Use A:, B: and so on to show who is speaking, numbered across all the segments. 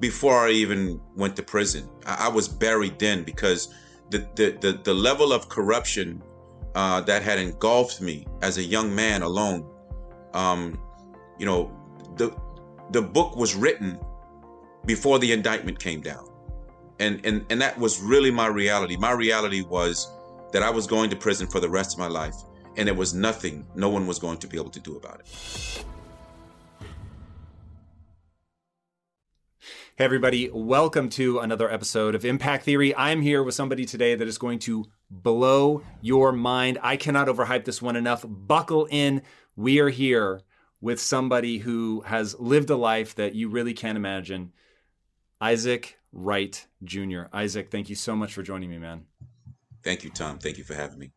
A: before I even went to prison. I, I was buried then because the, the, the, the level of corruption uh, that had engulfed me as a young man alone. Um, you know, the the book was written before the indictment came down, and and and that was really my reality. My reality was that I was going to prison for the rest of my life, and there was nothing, no one was going to be able to do about it.
B: Hey, everybody, welcome to another episode of Impact Theory. I'm here with somebody today that is going to blow your mind. I cannot overhype this one enough. Buckle in. We are here with somebody who has lived a life that you really can't imagine. Isaac Wright Jr. Isaac, thank you so much for joining me, man.
A: Thank you, Tom. Thank you for having me.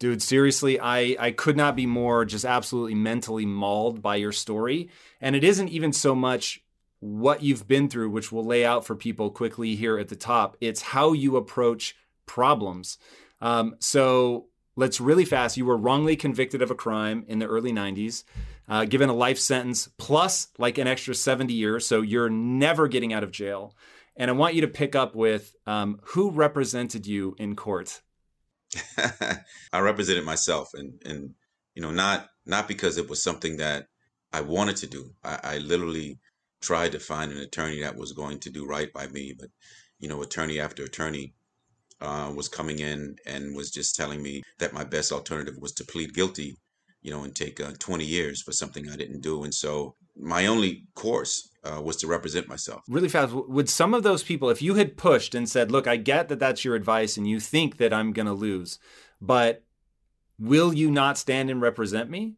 B: Dude, seriously, I, I could not be more just absolutely mentally mauled by your story. And it isn't even so much what you've been through, which we'll lay out for people quickly here at the top. It's how you approach problems. Um, so let's really fast. You were wrongly convicted of a crime in the early 90s, uh, given a life sentence plus like an extra 70 years. So you're never getting out of jail. And I want you to pick up with um, who represented you in court.
A: I represented myself, and and you know not not because it was something that I wanted to do. I, I literally tried to find an attorney that was going to do right by me, but you know, attorney after attorney uh, was coming in and was just telling me that my best alternative was to plead guilty, you know, and take uh, 20 years for something I didn't do. And so my only course uh, was to represent myself.
B: Really fast, would some of those people, if you had pushed and said, "Look, I get that that's your advice, and you think that I'm going to lose, but will you not stand and represent me?"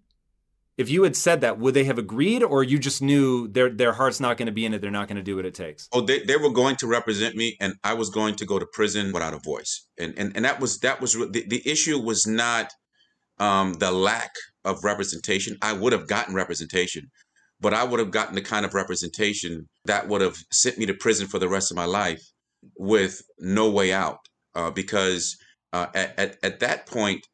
B: If you had said that, would they have agreed, or you just knew their their heart's not going to be in it? They're not going to do what it takes.
A: Oh, they, they were going to represent me, and I was going to go to prison without a voice. And and, and that was that was the, the issue was not um, the lack of representation. I would have gotten representation, but I would have gotten the kind of representation that would have sent me to prison for the rest of my life with no way out. Uh, because uh, at, at at that point,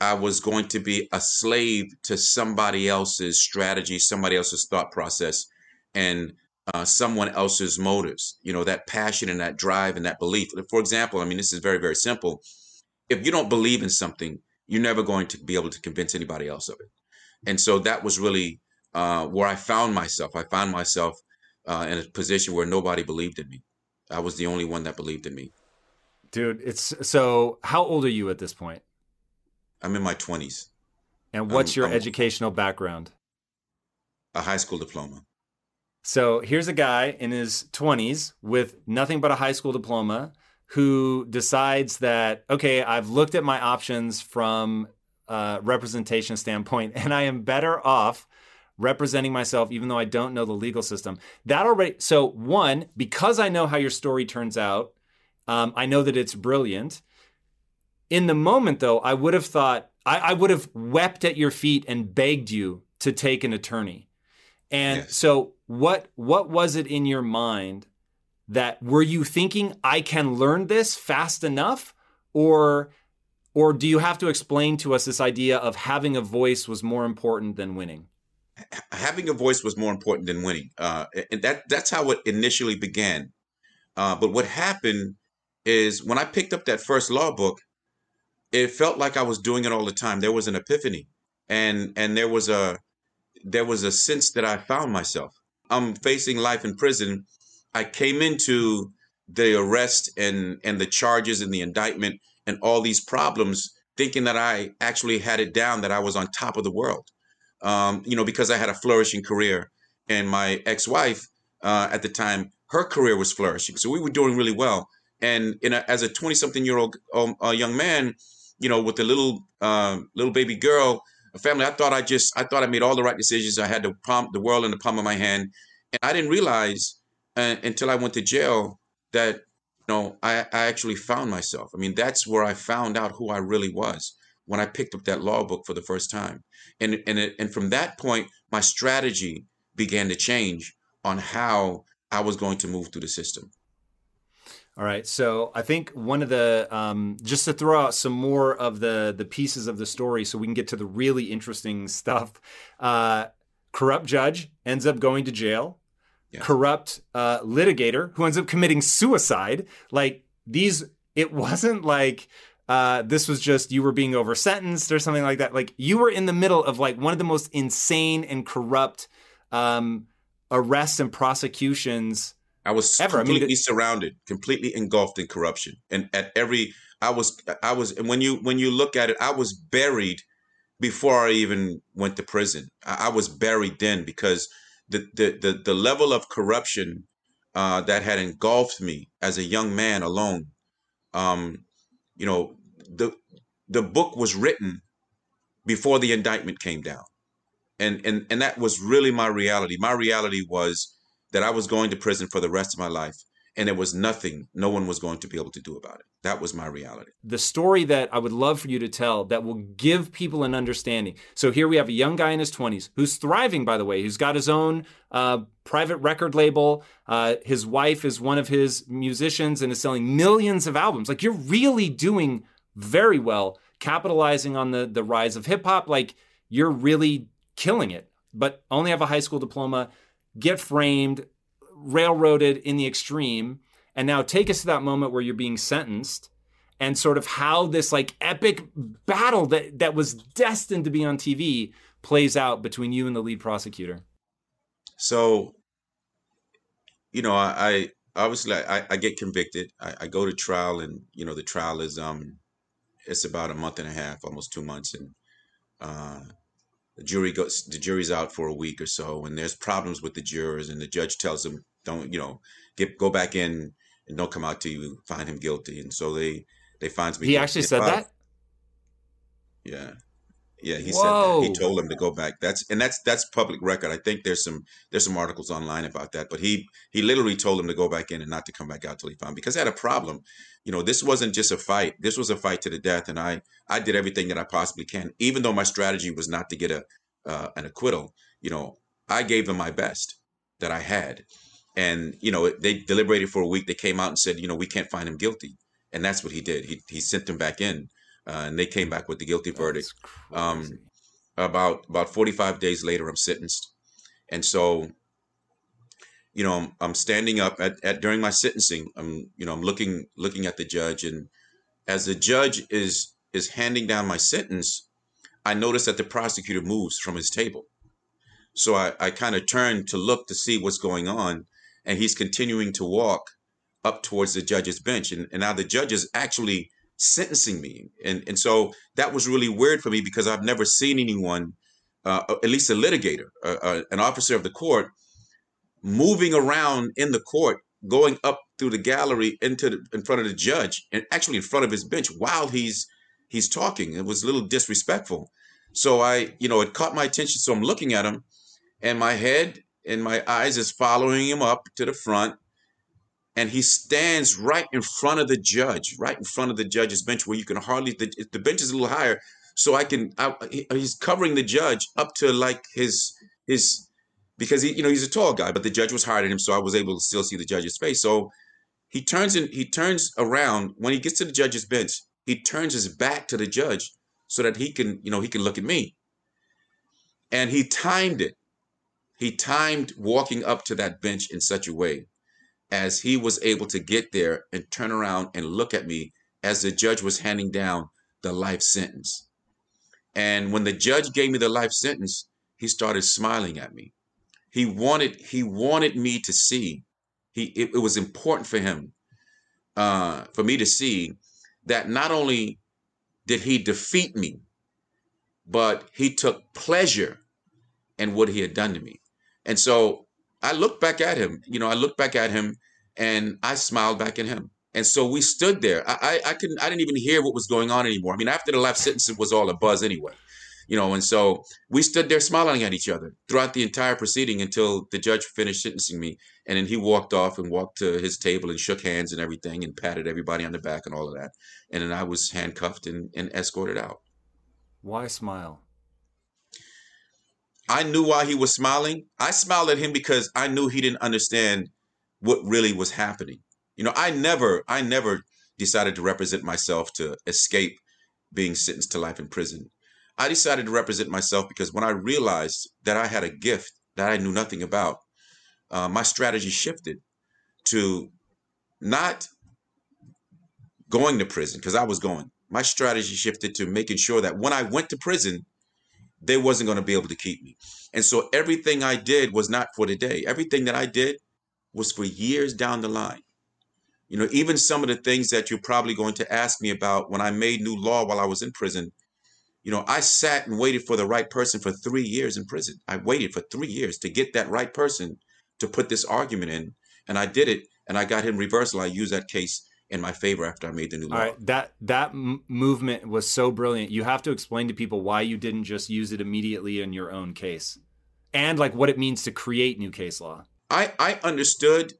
A: I was going to be a slave to somebody else's strategy, somebody else's thought process, and uh, someone else's motives. You know, that passion and that drive and that belief. For example, I mean, this is very, very simple. If you don't believe in something, you're never going to be able to convince anybody else of it. And so that was really uh, where I found myself. I found myself uh, in a position where nobody believed in me. I was the only one that believed in me.
B: Dude, it's so. How old are you at this point?
A: I'm in my 20s.
B: And what's I'm, your I'm, educational background?
A: A high school diploma.
B: So here's a guy in his 20s with nothing but a high school diploma who decides that, okay, I've looked at my options from a representation standpoint and I am better off representing myself even though I don't know the legal system. That already, so one, because I know how your story turns out, um, I know that it's brilliant. In the moment, though, I would have thought, I, I would have wept at your feet and begged you to take an attorney. And yes. so, what what was it in your mind that were you thinking I can learn this fast enough, or or do you have to explain to us this idea of having a voice was more important than winning?
A: Having a voice was more important than winning, uh, and that that's how it initially began. Uh, but what happened is when I picked up that first law book, it felt like I was doing it all the time. There was an epiphany, and and there was a there was a sense that I found myself. I'm facing life in prison. I came into the arrest and and the charges and the indictment and all these problems thinking that I actually had it down, that I was on top of the world. Um, you know, because I had a flourishing career, and my ex-wife uh, at the time, her career was flourishing, so we were doing really well. And a, as a 20-something-year-old um, uh, young man, you know, with the little uh, little baby girl, family. I thought I just I thought I made all the right decisions. I had the palm the world in the palm of my hand, and I didn't realize uh, until I went to jail that you know I, I actually found myself. I mean, that's where I found out who I really was when I picked up that law book for the first time. And and it, and from that point, my strategy began to change on how I was going to move through the system.
B: All right. So I think one of the um, just to throw out some more of the the pieces of the story, so we can get to the really interesting stuff. Uh, corrupt judge ends up going to jail. Yeah. Corrupt uh, litigator who ends up committing suicide. Like these, it wasn't like uh, this was just you were being over sentenced or something like that. Like you were in the middle of like one of the most insane and corrupt um, arrests and prosecutions
A: I was ever. completely I mean, surrounded, completely engulfed in corruption, and at every I was I was and when you when you look at it, I was buried before I even went to prison. I, I was buried then because the the the, the level of corruption uh, that had engulfed me as a young man alone. Um, you know, the the book was written before the indictment came down, and and and that was really my reality. My reality was that I was going to prison for the rest of my life and there was nothing no one was going to be able to do about it. That was my reality.
B: The story that i would love for you to tell that will give people an understanding. So here we have a young guy in his 20s who's thriving by the way. Who's got his own uh, private record label. Uh, his wife is one of his musicians and is selling millions of albums. Like you're really doing very well capitalizing on the the rise of hip hop. Like you're really killing it. But only have a high school diploma get framed, railroaded in the extreme, and now take us to that moment where you're being sentenced and sort of how this like epic battle that that was destined to be on TV plays out between you and the lead prosecutor.
A: So, you know, I, I obviously I, I get convicted. I, I, go to trial, and you know, the trial is um, it's about a month and a half, almost two months, and uh, the jury goes the jury's out for a week or so and there's problems with the jurors and the judge tells them don't you know get go back in and don't come out till you find him guilty. And so they they finds me
B: he actually said that?
A: Yeah yeah he Whoa. said that. he told him to go back. That's and that's that's public record. I think there's some there's some articles online about that but he he literally told him to go back in and not to come back out till he found because I had a problem. You know this wasn't just a fight. This was a fight to the death and i i did everything that i possibly can even though my strategy was not to get a uh, an acquittal. You know i gave them my best that i had. And you know they deliberated for a week. They came out and said you know we can't find him guilty. And that's what he did. He, he sent them back in uh, and they came back with the guilty verdict. Um, about about 45 days later i'm sentenced. And so you know, I'm, I'm standing up at, at during my sentencing. I'm, you know, I'm looking looking at the judge, and as the judge is is handing down my sentence, I notice that the prosecutor moves from his table. So I, I kind of turn to look to see what's going on, and he's continuing to walk up towards the judge's bench, and, and now the judge is actually sentencing me, and and so that was really weird for me because I've never seen anyone, uh, at least a litigator, uh, uh, an officer of the court moving around in the court, going up through the gallery into the, in front of the judge, and actually in front of his bench while he's he's talking. It was a little disrespectful. So I, you know, it caught my attention. So I'm looking at him, and my head and my eyes is following him up to the front. And he stands right in front of the judge, right in front of the judge's bench, where you can hardly the, the bench is a little higher, so I can. I, he's covering the judge up to like his his because he, you know, he's a tall guy, but the judge was higher than him, so I was able to still see the judge's face. So he turns and he turns around when he gets to the judge's bench. He turns his back to the judge so that he can, you know, he can look at me. And he timed it. He timed walking up to that bench in such a way as he was able to get there and turn around and look at me as the judge was handing down the life sentence. And when the judge gave me the life sentence, he started smiling at me he wanted he wanted me to see he it, it was important for him uh, for me to see that not only did he defeat me but he took pleasure in what he had done to me and so i looked back at him you know i looked back at him and i smiled back at him and so we stood there i i, I couldn't i didn't even hear what was going on anymore i mean after the life sentence it was all a buzz anyway you know, and so we stood there smiling at each other throughout the entire proceeding until the judge finished sentencing me. And then he walked off and walked to his table and shook hands and everything and patted everybody on the back and all of that. And then I was handcuffed and, and escorted out.
B: Why smile?
A: I knew why he was smiling. I smiled at him because I knew he didn't understand what really was happening. You know, I never, I never decided to represent myself to escape being sentenced to life in prison. I decided to represent myself because when I realized that I had a gift that I knew nothing about, uh, my strategy shifted to not going to prison because I was going. My strategy shifted to making sure that when I went to prison, they wasn't going to be able to keep me. And so everything I did was not for today. Everything that I did was for years down the line. You know, even some of the things that you're probably going to ask me about when I made new law while I was in prison, you know, I sat and waited for the right person for three years in prison. I waited for three years to get that right person to put this argument in. And I did it and I got him reversal. I used that case in my favor after I made the new law.
B: All right, that that m- movement was so brilliant. You have to explain to people why you didn't just use it immediately in your own case, and like what it means to create new case law.
A: I I understood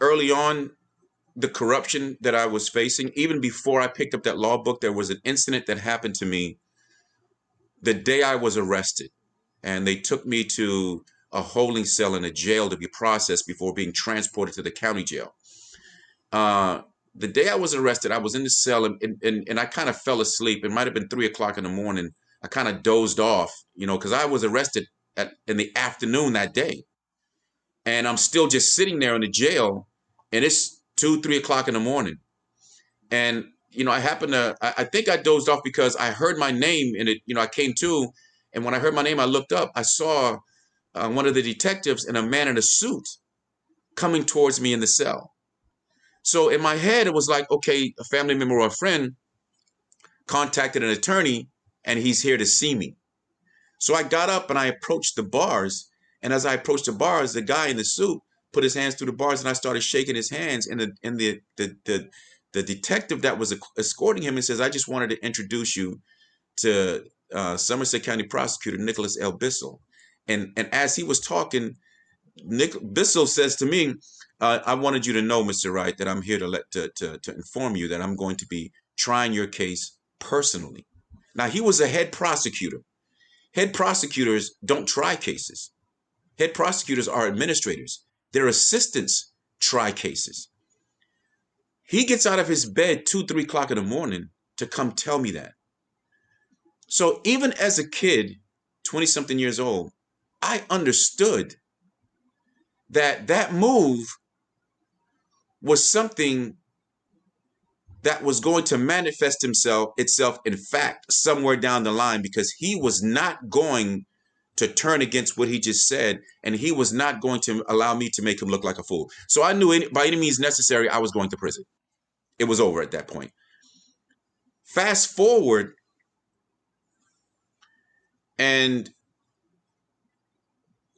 A: early on the corruption that I was facing. Even before I picked up that law book, there was an incident that happened to me the day I was arrested, and they took me to a holding cell in a jail to be processed before being transported to the county jail. Uh, the day I was arrested, I was in the cell and, and, and I kind of fell asleep. It might have been three o'clock in the morning. I kind of dozed off, you know, because I was arrested at, in the afternoon that day. And I'm still just sitting there in the jail, and it's two, three o'clock in the morning. And, you know, I happened to, I, I think I dozed off because I heard my name and it, you know, I came to, and when I heard my name, I looked up, I saw uh, one of the detectives and a man in a suit coming towards me in the cell. So in my head, it was like, okay, a family member or a friend contacted an attorney and he's here to see me. So I got up and I approached the bars. And as I approached the bars, the guy in the suit put his hands through the bars and I started shaking his hands. And the and the the the, the detective that was escorting him and says, I just wanted to introduce you to uh, Somerset County Prosecutor Nicholas L. Bissell. And and as he was talking, Nick Bissell says to me, uh, I wanted you to know, Mr. Wright, that I'm here to let to, to, to inform you that I'm going to be trying your case personally. Now he was a head prosecutor. Head prosecutors don't try cases. Head prosecutors are administrators. Their assistants try cases. He gets out of his bed two, three o'clock in the morning to come tell me that. So even as a kid, 20 something years old, I understood that that move was something that was going to manifest himself itself in fact somewhere down the line because he was not going to turn against what he just said and he was not going to allow me to make him look like a fool. So i knew any, by any means necessary i was going to prison. It was over at that point. Fast forward and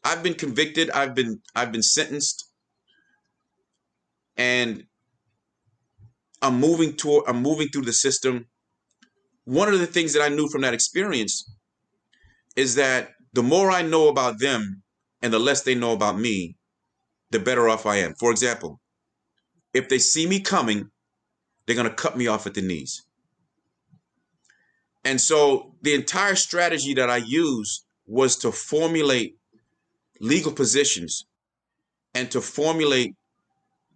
A: i've been convicted i've been i've been sentenced and I'm moving toward I'm moving through the system. One of the things that I knew from that experience is that the more I know about them and the less they know about me, the better off I am. For example, if they see me coming, they're going to cut me off at the knees. And so the entire strategy that I used was to formulate legal positions and to formulate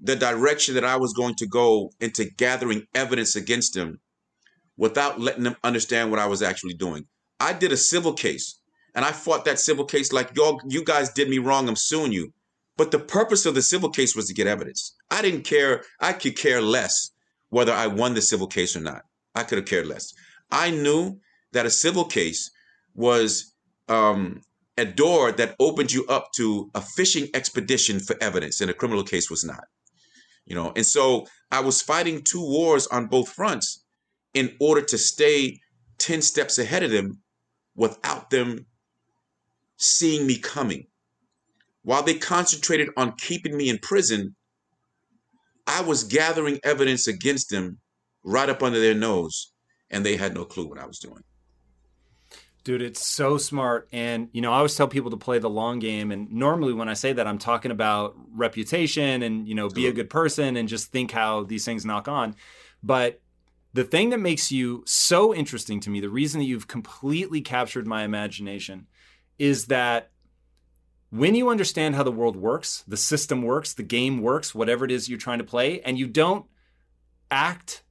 A: the direction that I was going to go into gathering evidence against him without letting them understand what I was actually doing. I did a civil case and I fought that civil case like y'all you guys did me wrong, I'm suing you. But the purpose of the civil case was to get evidence. I didn't care, I could care less whether I won the civil case or not. I could have cared less. I knew that a civil case was um, a door that opened you up to a fishing expedition for evidence, and a criminal case was not you know? And so i was fighting two wars on both fronts in order to stay 10 steps ahead of them without them seeing me coming. While they concentrated on keeping me in prison i was gathering evidence against them right up under their nose and they had no clue what i was doing
B: Dude, it's so smart. And, you know, I always tell people to play the long game. And normally when I say that, I'm talking about reputation and, you know, be a good person and just think how these things knock on. But the thing that makes you so interesting to me, the reason that you've completely captured my imagination is that when you understand how the world works, the system works, the game works, whatever it is you're trying to play, and you don't act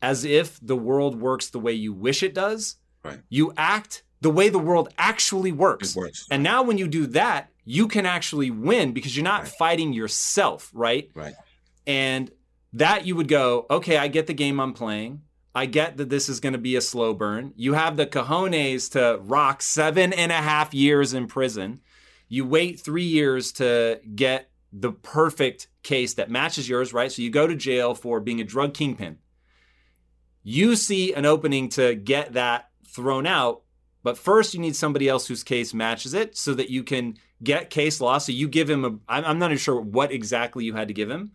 B: as if the world works the way you wish it does,
A: Right.
B: you act the way the world actually works.
A: Works.
B: And now when you do that, you can actually win because you're not
A: Right.
B: fighting yourself, right?
A: Right.
B: And that you would go, okay, I get the game I'm playing. I get that this is going to be a slow burn. You have the cojones to rock seven and a half years in prison. You wait three years to get the perfect case that matches yours, right? So you go to jail for being a drug kingpin. You see an opening to get that thrown out, but first you need somebody else whose case matches it so that you can get case law. So you give him a, I'm not even sure what exactly you had to give him,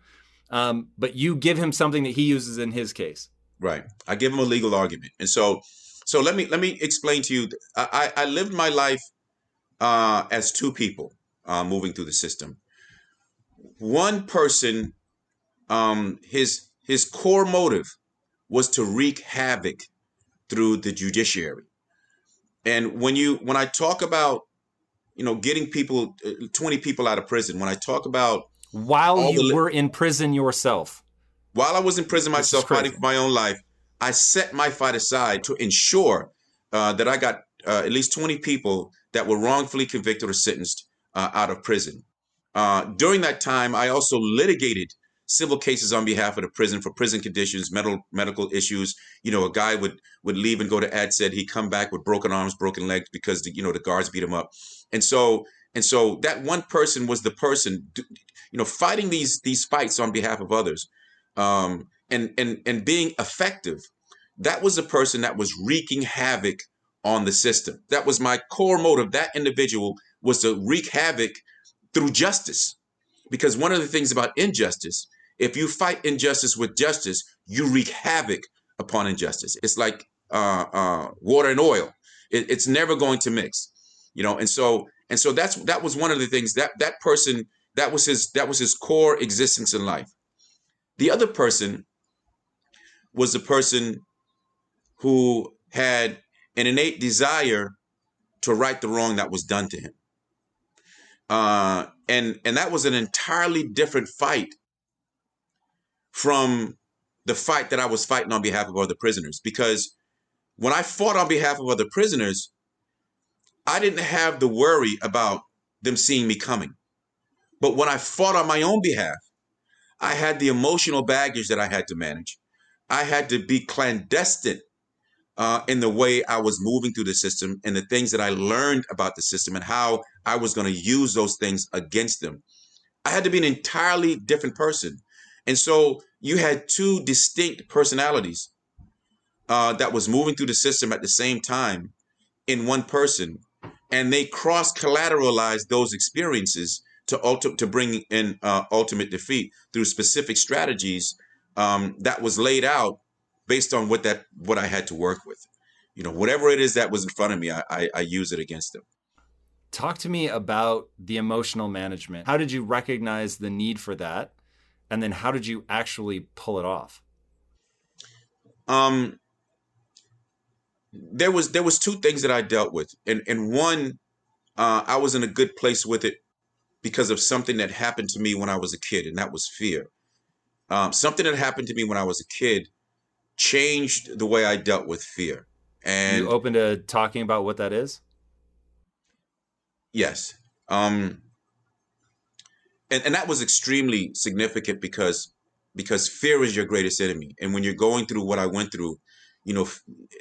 B: um, but you give him something that he uses in his case.
A: Right. I give him a legal argument, and so, so let me let me explain to you. I I I lived my life uh, as two people uh, moving through the system. One person, um, his his core motive was to wreak havoc through the judiciary, and when you when I talk about you know getting people, uh, twenty people out of prison, when I talk about
B: While you
A: li-
B: were in prison yourself.
A: while I was in prison myself, fighting for my own life, I set my fight aside to ensure uh, that I got uh, at least 20 people that were wrongfully convicted or sentenced uh, out of prison. Uh, during that time, I also litigated civil cases on behalf of the prison for prison conditions, medical medical issues. You know, a guy would would leave and go to ad seg he'd come back with broken arms, broken legs because the, you know the guards beat him up, and so and so that one person was the person, you know, fighting these these fights on behalf of others um, and and and being effective. That was the person that was wreaking havoc on the system. That was my core motive. That individual was to wreak havoc through justice, because one of the things about injustice, if you fight injustice with justice, you wreak havoc upon injustice. It's like uh, uh, water and oil; it, it's never going to mix, you know. And so and so that's that was one of the things that that person that was his that was his core existence in life. The other person was the person who had an innate desire to right the wrong that was done to him. Uh, and and that was an entirely different fight from the fight that I was fighting on behalf of other prisoners. Because when I fought on behalf of other prisoners, I didn't have the worry about them seeing me coming. But when I fought on my own behalf, I had the emotional baggage that I had to manage. I had to be clandestine uh, in the way I was moving through the system and the things that I learned about the system and how I was going to use those things against them. I had to be an entirely different person. And so you had two distinct personalities uh, that was moving through the system at the same time in one person. And they cross collateralized those experiences to ulti- to bring in uh, ultimate defeat through specific strategies um, that was laid out based on what that what I had to work with. You know, whatever it is that was in front of me, I, I, I use it against them.
B: Talk to me about the emotional management. How did you recognize the need for that? And then how did you actually pull it off?
A: Um, there was there was two things that I dealt with, and and one, uh, I was in a good place with it because of something that happened to me when I was a kid, and that was fear. Um, something that happened to me when I was a kid changed the way I dealt with fear. And
B: you open to talking about what that is?
A: Yes. Um, and, and that was extremely significant because because fear is your greatest enemy. And when you're going through what I went through, you know,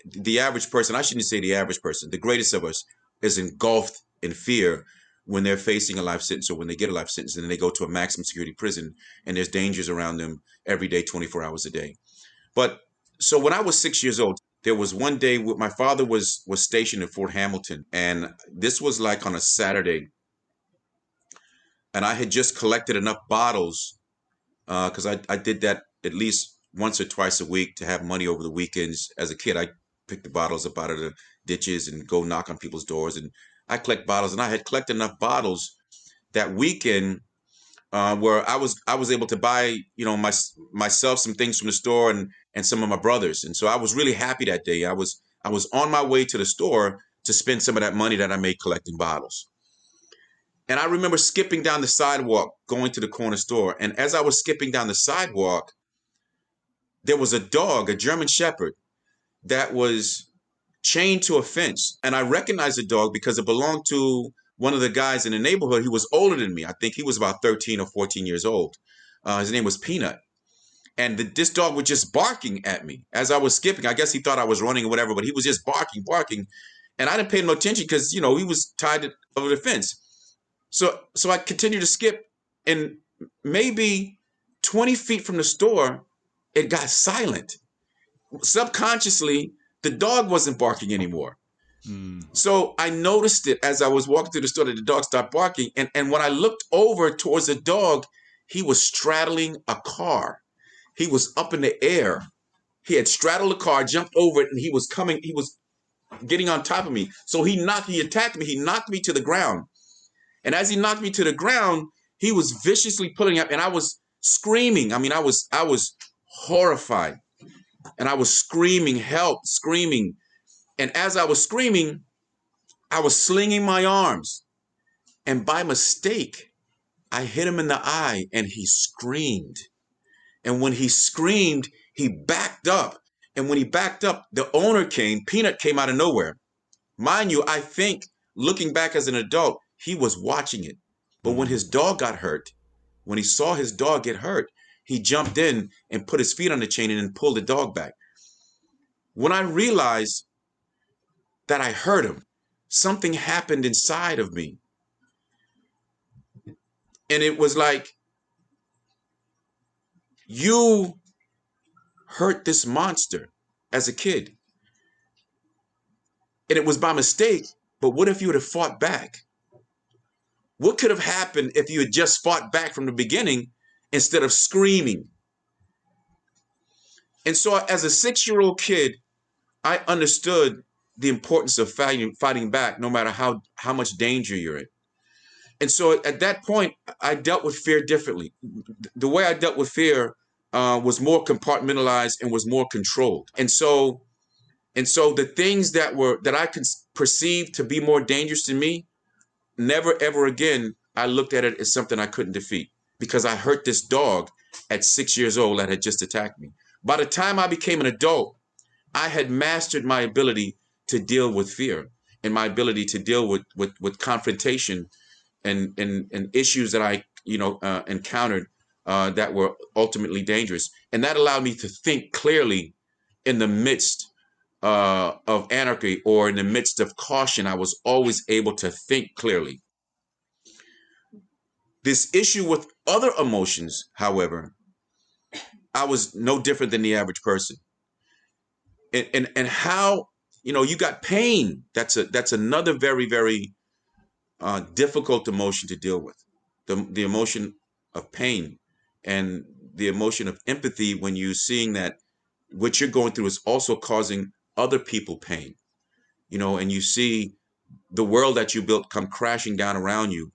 A: the average person, I shouldn't say the average person, the greatest of us is engulfed in fear when they're facing a life sentence or when they get a life sentence and then they go to a maximum security prison and there's dangers around them every day, 24 hours a day. But so when I was six years old, there was one day my father was was stationed in Fort Hamilton, and this was like on a Saturday, and I had just collected enough bottles because I I did that at least once or twice a week to have money over the weekends. As a kid, I picked the bottles up out of the ditches and go knock on people's doors. And I collect bottles, and I had collected enough bottles that weekend uh, where I was I was able to buy you know my myself some things from the store and and some of my brothers, and so I was really happy that day. I was I was on my way to the store to spend some of that money that I made collecting bottles. And I remember skipping down the sidewalk going to the corner store, and as I was skipping down the sidewalk, there was a dog, a German Shepherd, that was chained to a fence. And I recognized the dog because it belonged to one of the guys in the neighborhood. He was older than me. I think he was about 13 or 14 years old. Uh, his name was Peanut. And the, this dog was just barking at me as I was skipping. I guess he thought I was running or whatever, but he was just barking, barking. And I didn't pay no attention because, you know, he was tied over the fence. So, so I continued to skip. And maybe 20 feet from the store, it got silent. Subconsciously, the dog wasn't barking anymore. Mm. So I noticed it as I was walking through the store that the dog stopped barking. And, and when I looked over towards the dog, he was straddling a car. He was up in the air. He had straddled a car, jumped over it, and he was coming, he was getting on top of me. So he knocked, he attacked me, he knocked me to the ground. And as he knocked me to the ground, he was viciously pulling up, and I was screaming. I mean, I was I was horrified. And I was screaming, help, screaming. And as I was screaming, I was slinging my arms. And by mistake, I hit him in the eye and he screamed. And when he screamed, he backed up. And when he backed up, the owner came, Peanut came out of nowhere. Mind you, I think looking back as an adult, he was watching it. But when mm-hmm. his dog got hurt, when he saw his dog get hurt, he jumped in and put his feet on the chain and then pulled the dog back. When I realized that I hurt him, something happened inside of me. And it was like, you hurt this monster as a kid. And it was by mistake, but what if you would have fought back? What could have happened if you had just fought back from the beginning instead of screaming. And so, as a six year old kid, I understood the importance of fighting, fighting back, no matter how, how much danger you're in. And so, at that point, I dealt with fear differently. The way I dealt with fear uh, was more compartmentalized and was more controlled. And so, and so, the things that were that I could perceive to be more dangerous to me, never ever again I looked at it as something I couldn't defeat because I hurt this dog at six years old that had just attacked me. By the time I became an adult, I had mastered my ability to deal with fear and my ability to deal with with, with confrontation and, and and issues that I you know uh, encountered uh, that were ultimately dangerous, and that allowed me to think clearly in the midst uh, of anarchy or in the midst of caution. I was always able to think clearly. This issue with other emotions, however, I was no different than the average person. And and, and how you know you got pain. That's a that's another very very uh, difficult emotion to deal with. The the emotion of pain and the emotion of empathy when you're seeing that what you're going through is also causing other people pain. You know, and you see the world that you built come crashing down around you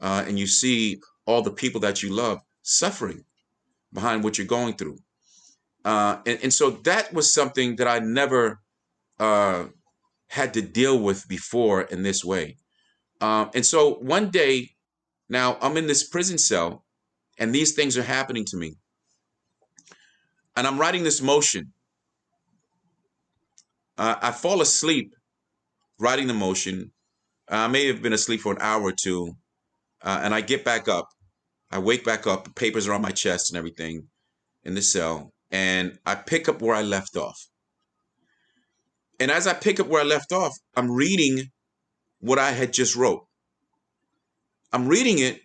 A: uh, and you see all the people that you love suffering behind what you're going through. Uh, and, and so that was something that I never uh, had to deal with before in this way. Um, and so one day, now I'm in this prison cell, and these things are happening to me. And I'm writing this motion. Uh, I fall asleep writing the motion. I may have been asleep for an hour or two, uh, and I get back up. I wake back up, papers are on my chest and everything in the cell, and I pick up where I left off. And as I pick up where I left off, I'm reading what I had just wrote. I'm reading it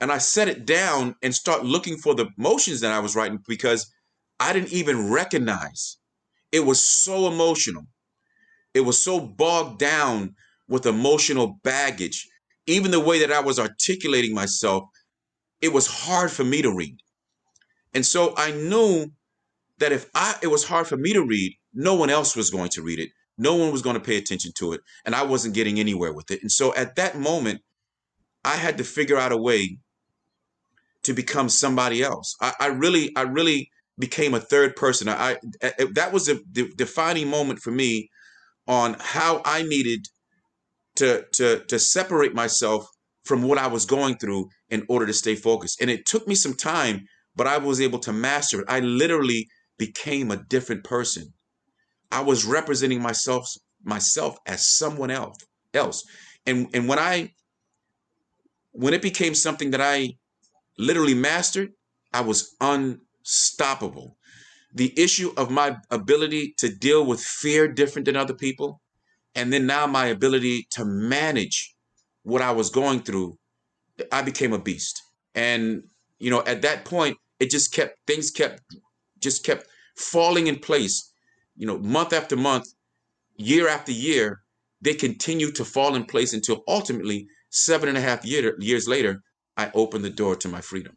A: and I set it down and start looking for the motions that I was writing because I didn't even recognize. It was so emotional. It was so bogged down with emotional baggage even the way that I was articulating myself, it was hard for me to read. And so I knew that if I it was hard for me to read, no one else was going to read it no one was going to pay attention to it, and I wasn't getting anywhere with it. And so at that moment, I had to figure out a way to become somebody else. I, I really, I really became a third person. I, I eh, eh, that was a de- defining moment for me on how I needed to to to separate myself from what I was going through in order to stay focused. And it took me some time, but I was able to master it. I literally became a different person. I was representing myself myself as someone else else. And and when I when it became something that I literally mastered, I was unstoppable. The issue of my ability to deal with fear different than other people, and then now my ability to manage what I was going through, I became a beast. And you know, at that point, it just kept things kept just kept falling in place. You know, month after month, year after year, they continued to fall in place until ultimately seven and a half year, years later, I opened the door to my freedom.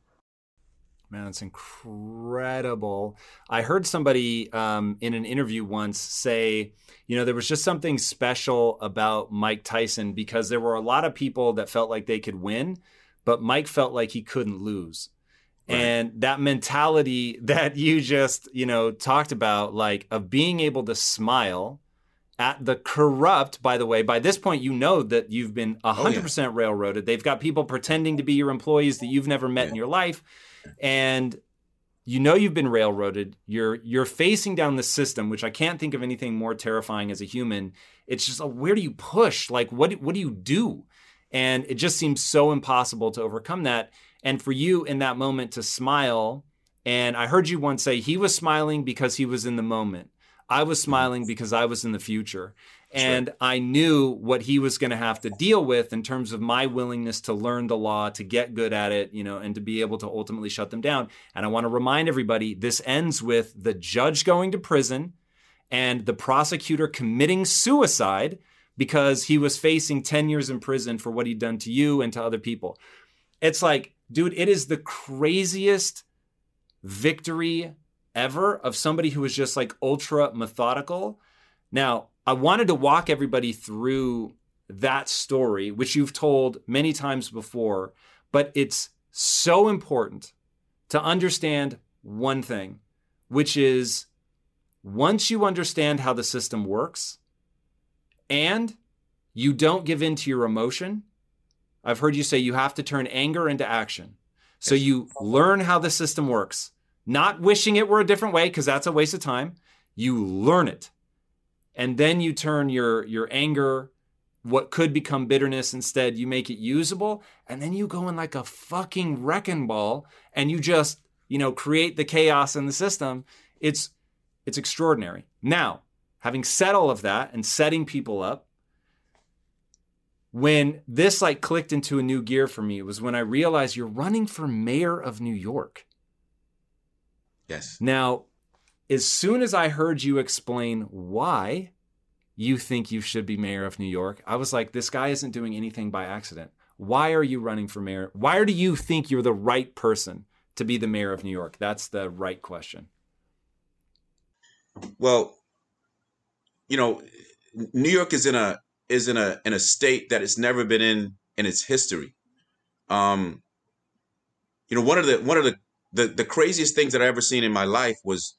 B: Man, it's incredible. I heard somebody um, in an interview once say, you know, there was just something special about Mike Tyson because there were a lot of people that felt like they could win, but Mike felt like he couldn't lose. Right. And that mentality that you just, you know, talked about, like of being able to smile at the corrupt, by the way, by this point, you know that you've been 100% oh, yeah. railroaded. They've got people pretending to be your employees that you've never met yeah. in your life. And you know you've been railroaded. You're you're facing down the system, which I can't think of anything more terrifying as a human. It's just like, where do you push? Like what what do you do? And it just seems so impossible to overcome that. And for you in that moment to smile, and I heard you once say he was smiling because he was in the moment. I was smiling because I was in the future. And. I knew what he was going to have to deal with in terms of my willingness to learn the law, to get good at it, you know, and to be able to ultimately shut them down. And I want to remind everybody this ends with the judge going to prison and the prosecutor committing suicide because he was facing 10 years in prison for what he'd done to you and to other people. It's like, dude, it is the craziest victory ever of somebody who was just like ultra methodical. Now, I wanted to walk everybody through that story, which you've told many times before, but it's so important to understand one thing, which is once you understand how the system works and you don't give in to your emotion, I've heard you say you have to turn anger into action. So you learn how the system works not wishing it were a different way because that's a waste of time. You learn it. And then you turn your your anger what could become bitterness instead you make it usable. And then you go in like a fucking wrecking ball and you just you know create the chaos in the system. It's it's extraordinary. Now having said all of that and setting people up when this like clicked into a new gear for me was when i realized you're running for mayor of new york.
A: Yes.
B: Now, as soon as I heard you explain why you think you should be mayor of New York, I was like, this guy isn't doing anything by accident. Why are you running for mayor? Why do you think you're the right person to be the mayor of New York? That's the right question.
A: Well, you know, New York is in a is in a in a state that it's never been in in its history. Um, you know, one of the one of the the the craziest things that I ever seen in my life was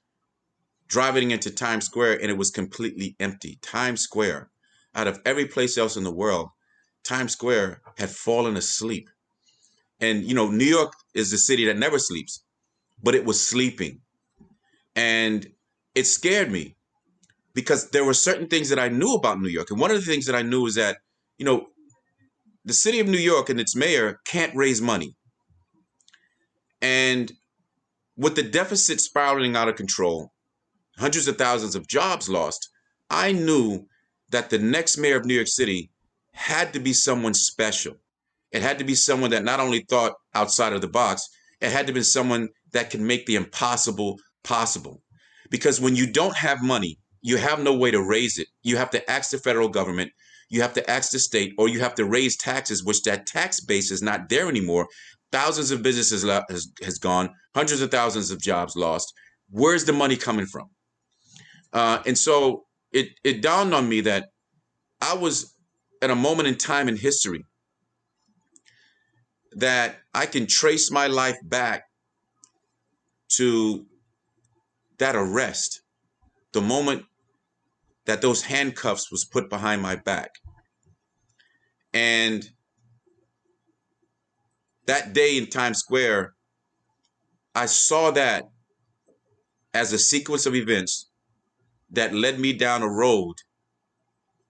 A: driving into Times Square and it was completely empty. Times Square, out of every place else in the world, Times Square had fallen asleep. And you know, New York is the city that never sleeps, but it was sleeping. And it scared me because there were certain things that I knew about New York. And one of the things that I knew is that, you know, the city of New York and its mayor can't raise money. And with the deficit spiraling out of control, hundreds of thousands of jobs lost, I knew that the next mayor of New York City had to be someone special. It had to be someone that not only thought outside of the box, it had to be someone that can make the impossible possible. Because when you don't have money, you have no way to raise it. You have to ask the federal government, you have to ask the state, or you have to raise taxes, which that tax base is not there anymore Thousands of businesses has, has gone, hundreds of thousands of jobs lost. Where's the money coming from? Uh, and so it it dawned on me that I was at a moment in time in history that I can trace my life back to that arrest, the moment that those handcuffs was put behind my back. And that day in Times Square, I saw that as a sequence of events that led me down a road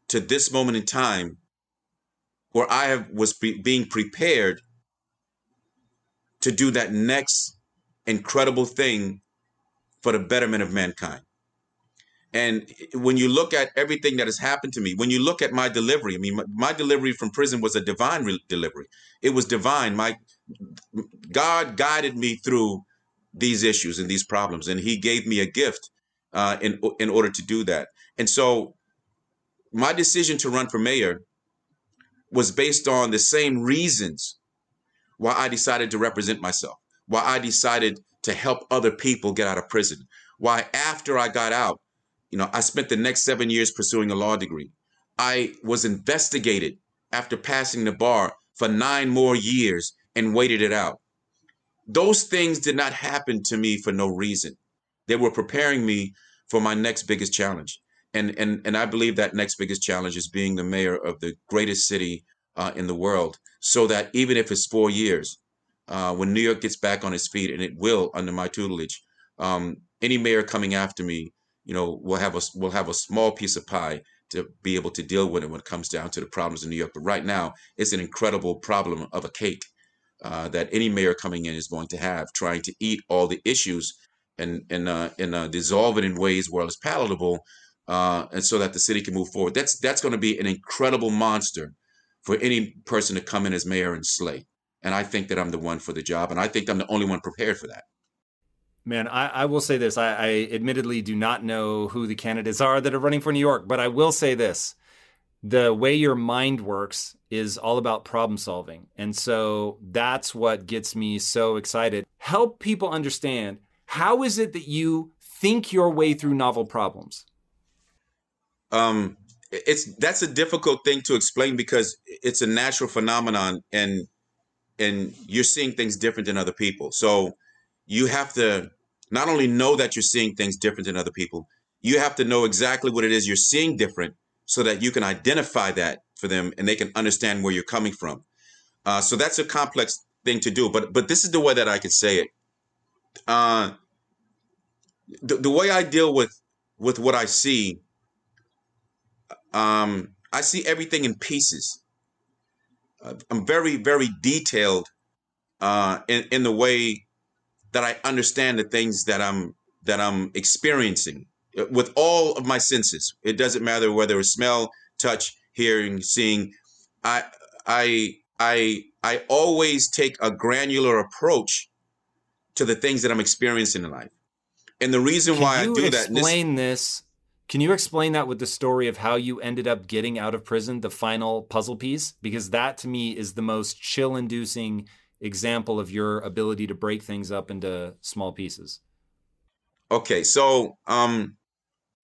A: to this moment in time where I have, was be, being prepared to do that next incredible thing for the betterment of mankind. And when you look at everything that has happened to me, when you look at my delivery, I mean, my, my delivery from prison was a divine re- delivery. It was divine. My God guided me through these issues and these problems, and He gave me a gift uh, in in order to do that. And so, my decision to run for mayor was based on the same reasons why I decided to represent myself, why I decided to help other people get out of prison, why after I got out, you know, I spent the next seven years pursuing a law degree. I was investigated after passing the bar for nine more years and waited it out. Those things did not happen to me for no reason. They were preparing me for my next biggest challenge. And, and, and I believe that next biggest challenge is being the mayor of the greatest city uh, in the world, so that even if it's four years, uh, when New York gets back on its feet, and it will under my tutelage, um, any mayor coming after me you know, we'll have a we'll have a small piece of pie to be able to deal with it when it comes down to the problems in New York. But right now, it's an incredible problem of a cake uh, that any mayor coming in is going to have, trying to eat all the issues and and uh, and uh, dissolve it in ways where it's palatable, uh, and so that the city can move forward. That's that's going to be an incredible monster for any person to come in as mayor and slay. And I think that I'm the one for the job, and I think I'm the only one prepared for that.
B: Man, I, I, will say this. I, I, admittedly do not know who the candidates are that are running for New York, but I will say this. The way your mind works is all about problem solving. And so that's what gets me so excited. Help people understand how is it that you think your way through novel problems?
A: Um, it's that's a difficult thing to explain because it's a natural phenomenon and and you're seeing things different than other people. So you have to not only know that you're seeing things different than other people, you have to know exactly what it is you're seeing different so that you can identify that for them and they can understand where you're coming from. Uh, so that's a complex thing to do, but but this is the way that I can say it. Uh, the, the way I deal with with what I see, um, I see everything in pieces. Uh, I'm very very detailed uh, in in the way that I understand the things that I'm that I'm experiencing uh, with all of my senses. It doesn't matter whether it's smell, touch, hearing, seeing. I I I I always take a granular approach to the things that I'm experiencing in life. And the reason
B: can
A: why I do
B: that explain this can you explain that with the story of how you ended up getting out of prison, the final puzzle piece? Because that to me is the most chill inducing example of your ability to break things up into small pieces.
A: Okay, so um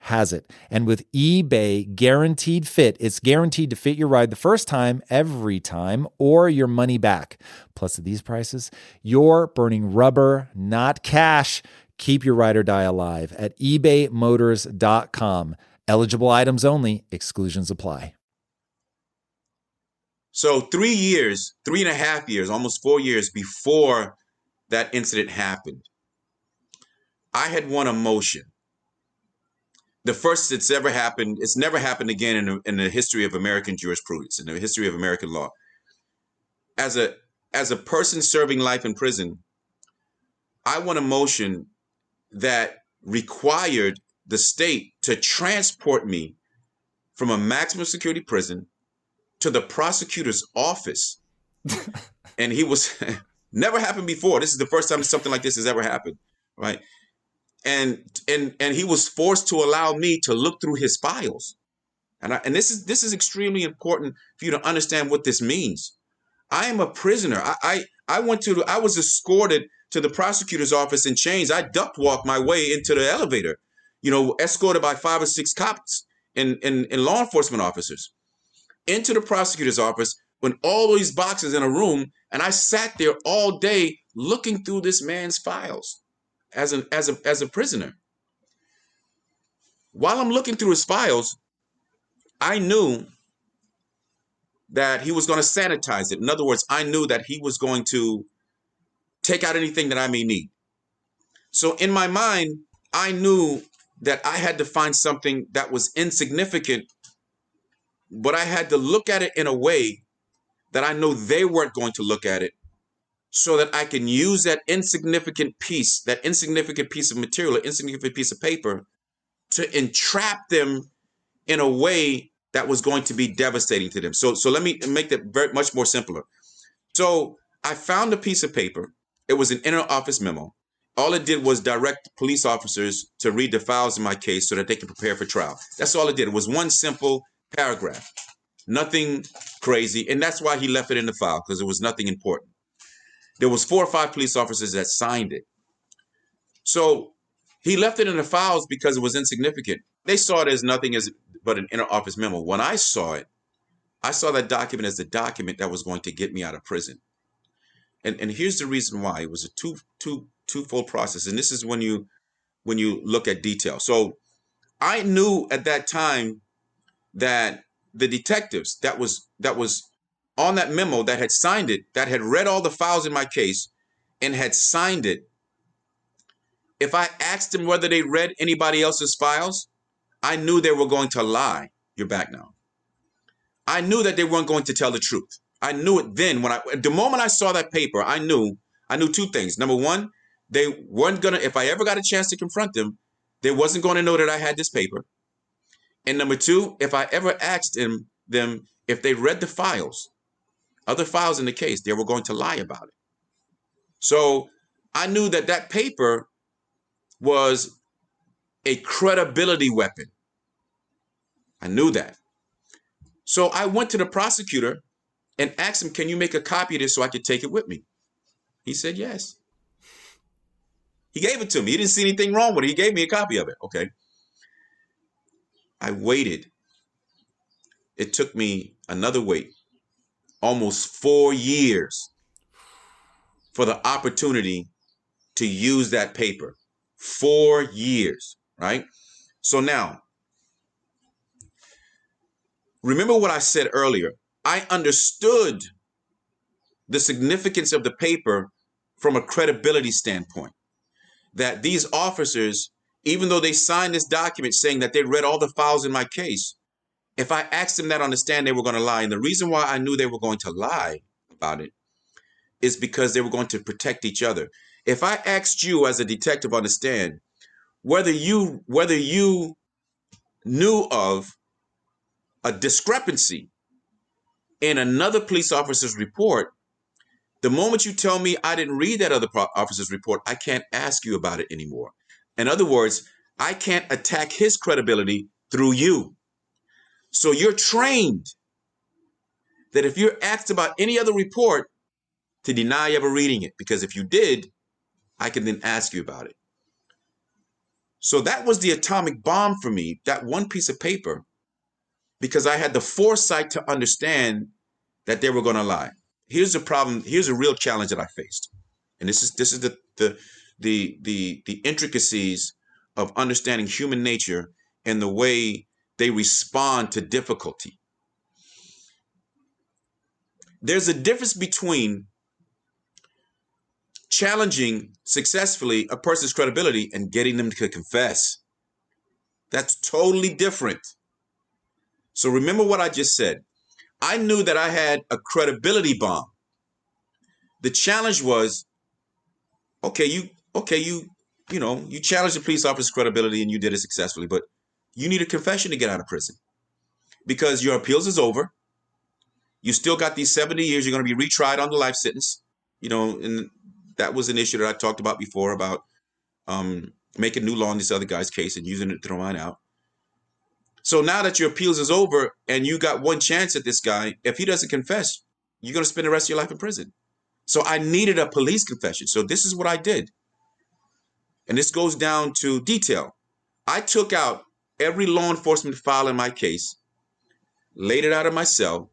C: has it. And with eBay guaranteed fit, it's guaranteed to fit your ride the first time, every time, or your money back. Plus, at these prices, you're burning rubber, not cash. Keep your ride or die alive at ebaymotors.com. Eligible items only, exclusions apply.
A: So three years, three and a half years, almost four years before that incident happened, I had won a motion. The first it's ever happened, it's never happened again in the, in the history of American jurisprudence, in the history of American law. As a as a person serving life in prison, I want a motion that required the state to transport me from a maximum security prison to the prosecutor's office. and he was never happened before. This is the first time something like this has ever happened, right? And and and he was forced to allow me to look through his files. And I, and this is this is extremely important for you to understand what this means. I am a prisoner. I I, I went to I was escorted to the prosecutor's office in chains. I duck walked my way into the elevator, you know, escorted by five or six cops and, and, and law enforcement officers into the prosecutor's office with all these boxes in a room, and I sat there all day looking through this man's files as a as a as a prisoner. While I'm looking through his files, I knew that he was going to sanitize it. In other words, I knew that he was going to take out anything that I may need. So in my mind, I knew that I had to find something that was insignificant but I had to look at it in a way that I know they weren't going to look at it so that I can use that insignificant piece, that insignificant piece of material, an insignificant piece of paper to entrap them in a way that was going to be devastating to them. So, so let me make that very much more simpler. So I found a piece of paper. It was an inner office memo. All it did was direct police officers to read the files in my case so that they could prepare for trial. That's all it did. It was one simple paragraph. Nothing crazy. And that's why he left it in the file, because it was nothing important. There was four or five police officers that signed it. So he left it in the files because it was insignificant. They saw it as nothing as but an inner office memo. When I saw it, I saw that document as the document that was going to get me out of prison. And and here's the reason why. It was a two two twofold process. And this is when you when you look at detail. So I knew at that time that the detectives that was that was on that memo that had signed it, that had read all the files in my case and had signed it, if I asked them whether they read anybody else's files, I knew they were going to lie. You're back now. I knew that they weren't going to tell the truth. I knew it then when I the moment I saw that paper, I knew I knew two things. Number one, they weren't gonna if I ever got a chance to confront them, they wasn't going to know that I had this paper. And number two, if I ever asked them them if they read the files, other files in the case, they were going to lie about it. So I knew that that paper was a credibility weapon. I knew that. So I went to the prosecutor and asked him, Can you make a copy of this so I could take it with me? He said, Yes. He gave it to me. He didn't see anything wrong with it. He gave me a copy of it. Okay. I waited. It took me another wait, almost four years, for the opportunity to use that paper. Four years, right? So now, remember what I said earlier. I understood the significance of the paper from a credibility standpoint. That these officers, even though they signed this document saying that they read all the files in my case, if I asked them that on the stand, they were going to lie. And the reason why I knew they were going to lie about it is because they were going to protect each other. If I asked you as a detective on the stand whether you whether you knew of a discrepancy in another police officer's report, the moment you tell me I didn't read that other officer's report, I can't ask you about it anymore. In other words, I can't attack his credibility through you. So you're trained that if you're asked about any other report, to deny ever reading it, because if you did, I can then ask you about it. So that was the atomic bomb for me, that one piece of paper, because I had the foresight to understand that they were going to lie. Here's the problem. Here's a real challenge that I faced, and this is this is the the the the, the intricacies of understanding human nature and the way they respond to difficulty. There's a difference between challenging successfully a person's credibility and getting them to confess. That's totally different. So remember what I just said. I knew that I had a credibility bomb. The challenge was okay, you okay, you you know, you challenged the police officer's credibility and you did it successfully, but you need a confession to get out of prison because your appeals is over. You still got these 70 years. You're going to be retried on the life sentence. You know, and that was an issue that I talked about before about um, making new law in this other guy's case and using it to throw mine out. So now that your appeals is over and you got one chance at this guy, if he doesn't confess, you're going to spend the rest of your life in prison. So I needed a police confession. So this is what I did. And this goes down to detail. I took out every law enforcement file in my case, laid it out in my cell,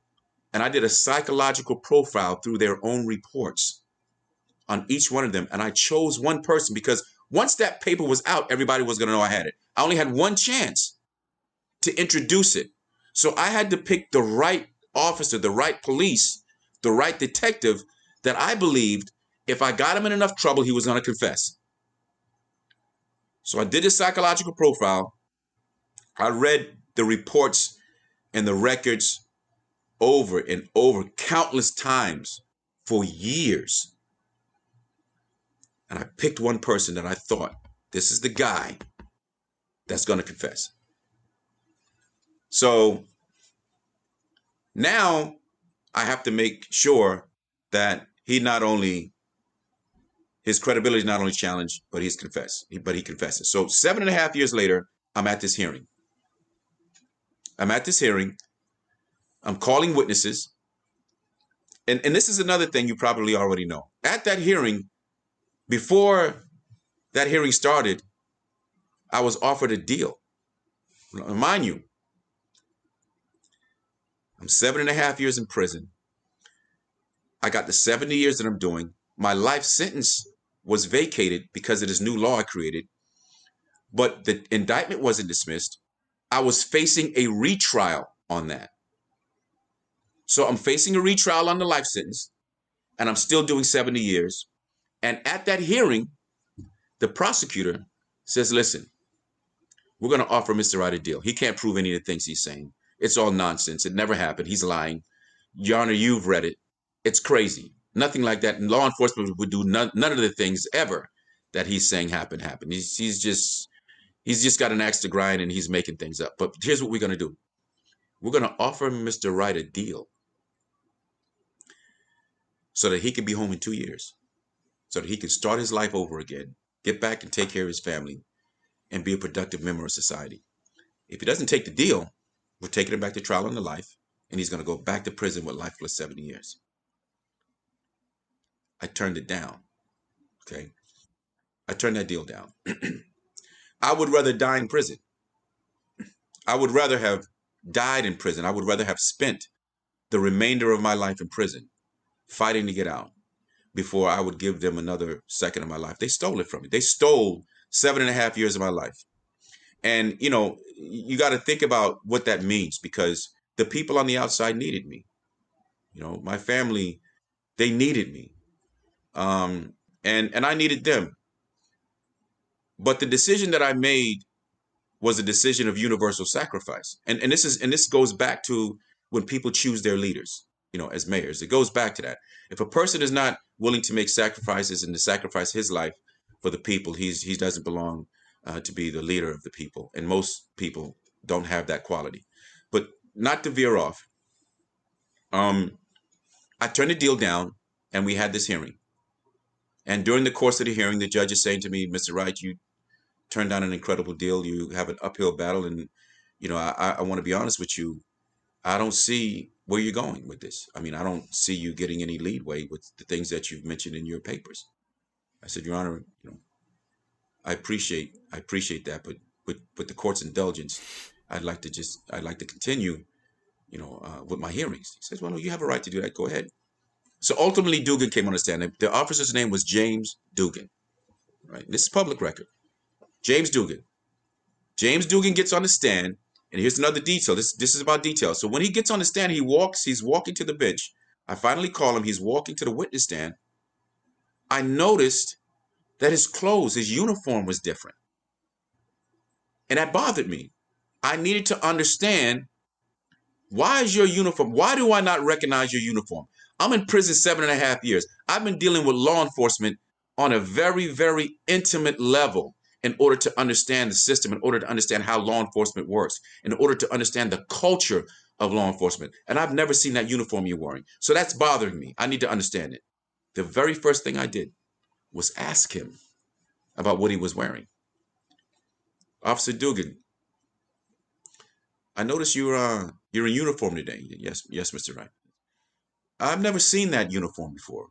A: and I did a psychological profile through their own reports on each one of them. And I chose one person because once that paper was out, everybody was going to know I had it. I only had one chance to introduce it. So I had to pick the right officer, the right police, the right detective that I believed if I got him in enough trouble, he was going to confess. So I did a psychological profile I read the reports and the records over and over countless times for years. And I picked one person that I thought this is the guy that's going to confess. So now I have to make sure that he not only his credibility is not only challenged, but he's confessed. But he confesses. So seven and a half years later, I'm at this hearing. I'm at this hearing. I'm calling witnesses. And, and this is another thing you probably already know. At that hearing, before that hearing started, I was offered a deal. Mind you, I'm seven and a half years in prison. I got the 70 years that I'm doing. My life sentence was vacated because of this new law I created. But the indictment wasn't dismissed. I was facing a retrial on that. So I'm facing a retrial on the life sentence, and I'm still doing 70 years. And at that hearing, the prosecutor says, listen, we're going to offer Mr. Wright a deal. He can't prove any of the things he's saying. It's all nonsense. It never happened. He's lying. Your Honor, you've read it. It's crazy. Nothing like that. And law enforcement would do none, none of the things ever that he's saying happened, happen. He's, he's just he's just got an axe to grind and he's making things up. But here's what we're going to do. We're going to offer Mr. Wright a deal so that he can be home in two years, so that he can start his life over again, get back and take care of his family, and be a productive member of society. If he doesn't take the deal, we're taking him back to trial on the life, and he's going to go back to prison with life plus 70 years. I turned it down. Okay. I turned that deal down. I would rather die in prison. I would rather have died in prison. I would rather have spent the remainder of my life in prison fighting to get out before I would give them another second of my life. They stole it from me. They stole seven and a half years of my life. And, you know, you got to think about what that means because the people on the outside needed me. You know, my family, they needed me. Um, and, and I needed them. But the decision that I made was a decision of universal sacrifice. And, and this is, and this goes back to when people choose their leaders, you know, as mayors, it goes back to that. If a person is not willing to make sacrifices and to sacrifice his life for the people, he's, he doesn't belong uh, to be the leader of the people. And most people don't have that quality. But not to veer off, um, I turned the deal down and we had this hearing. And during the course of the hearing, the judge is saying to me, Mr. Wright, you turned down an incredible deal. You have an uphill battle. And, you know, I, I want to be honest with you. I don't see where you're going with this. I mean, I don't see you getting any leadway with the things that you've mentioned in your papers. I said, Your Honor, you know, I appreciate I appreciate that, but with with the court's indulgence, I'd like to just I'd like to continue, you know, uh, with my hearings. He says, Well, no, you have a right to do that. Go ahead. So ultimately, Dugan came on the stand. The officer's name was James Dugan. Right. This is public record. James Dugan. James Dugan gets on the stand, and here's another detail. This this is about detail. So when he gets on the stand, he walks. He's walking to the bench. I finally call him. He's walking to the witness stand. I noticed that his clothes, his uniform was different. And that bothered me. I needed to understand why is your uniform, why do I not recognize your uniform? I'm in prison seven and a half years. I've been dealing with law enforcement on a very, very intimate level in order to understand the system, in order to understand how law enforcement works, in order to understand the culture of law enforcement. And I've never seen that uniform you're wearing. So that's bothering me. I need to understand it. The very first thing I did was ask him about what he was wearing. Officer Dugan, I noticed you're uh, you're in uniform today. Yes, yes, Mr. Wright. I've never seen that uniform before.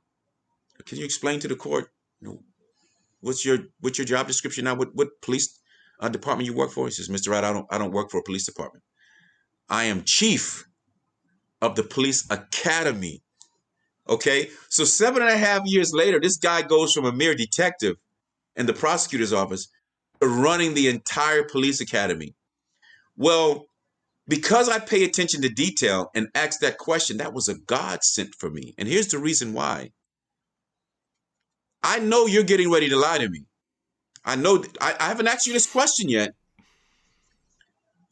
A: Can you explain to the court, you know, what's your what's your job description now? What what police uh, department you work for? He says, Mr. Wright, I don't I don't work for a police department. I am chief of the police academy Okay. So seven and a half years later, this guy goes from a mere detective in the prosecutor's office to running the entire police academy. Well, because I pay attention to detail and ask that question, that was a godsend for me. And here's the reason why. I know you're getting ready to lie to me. I know I, I haven't asked you this question yet,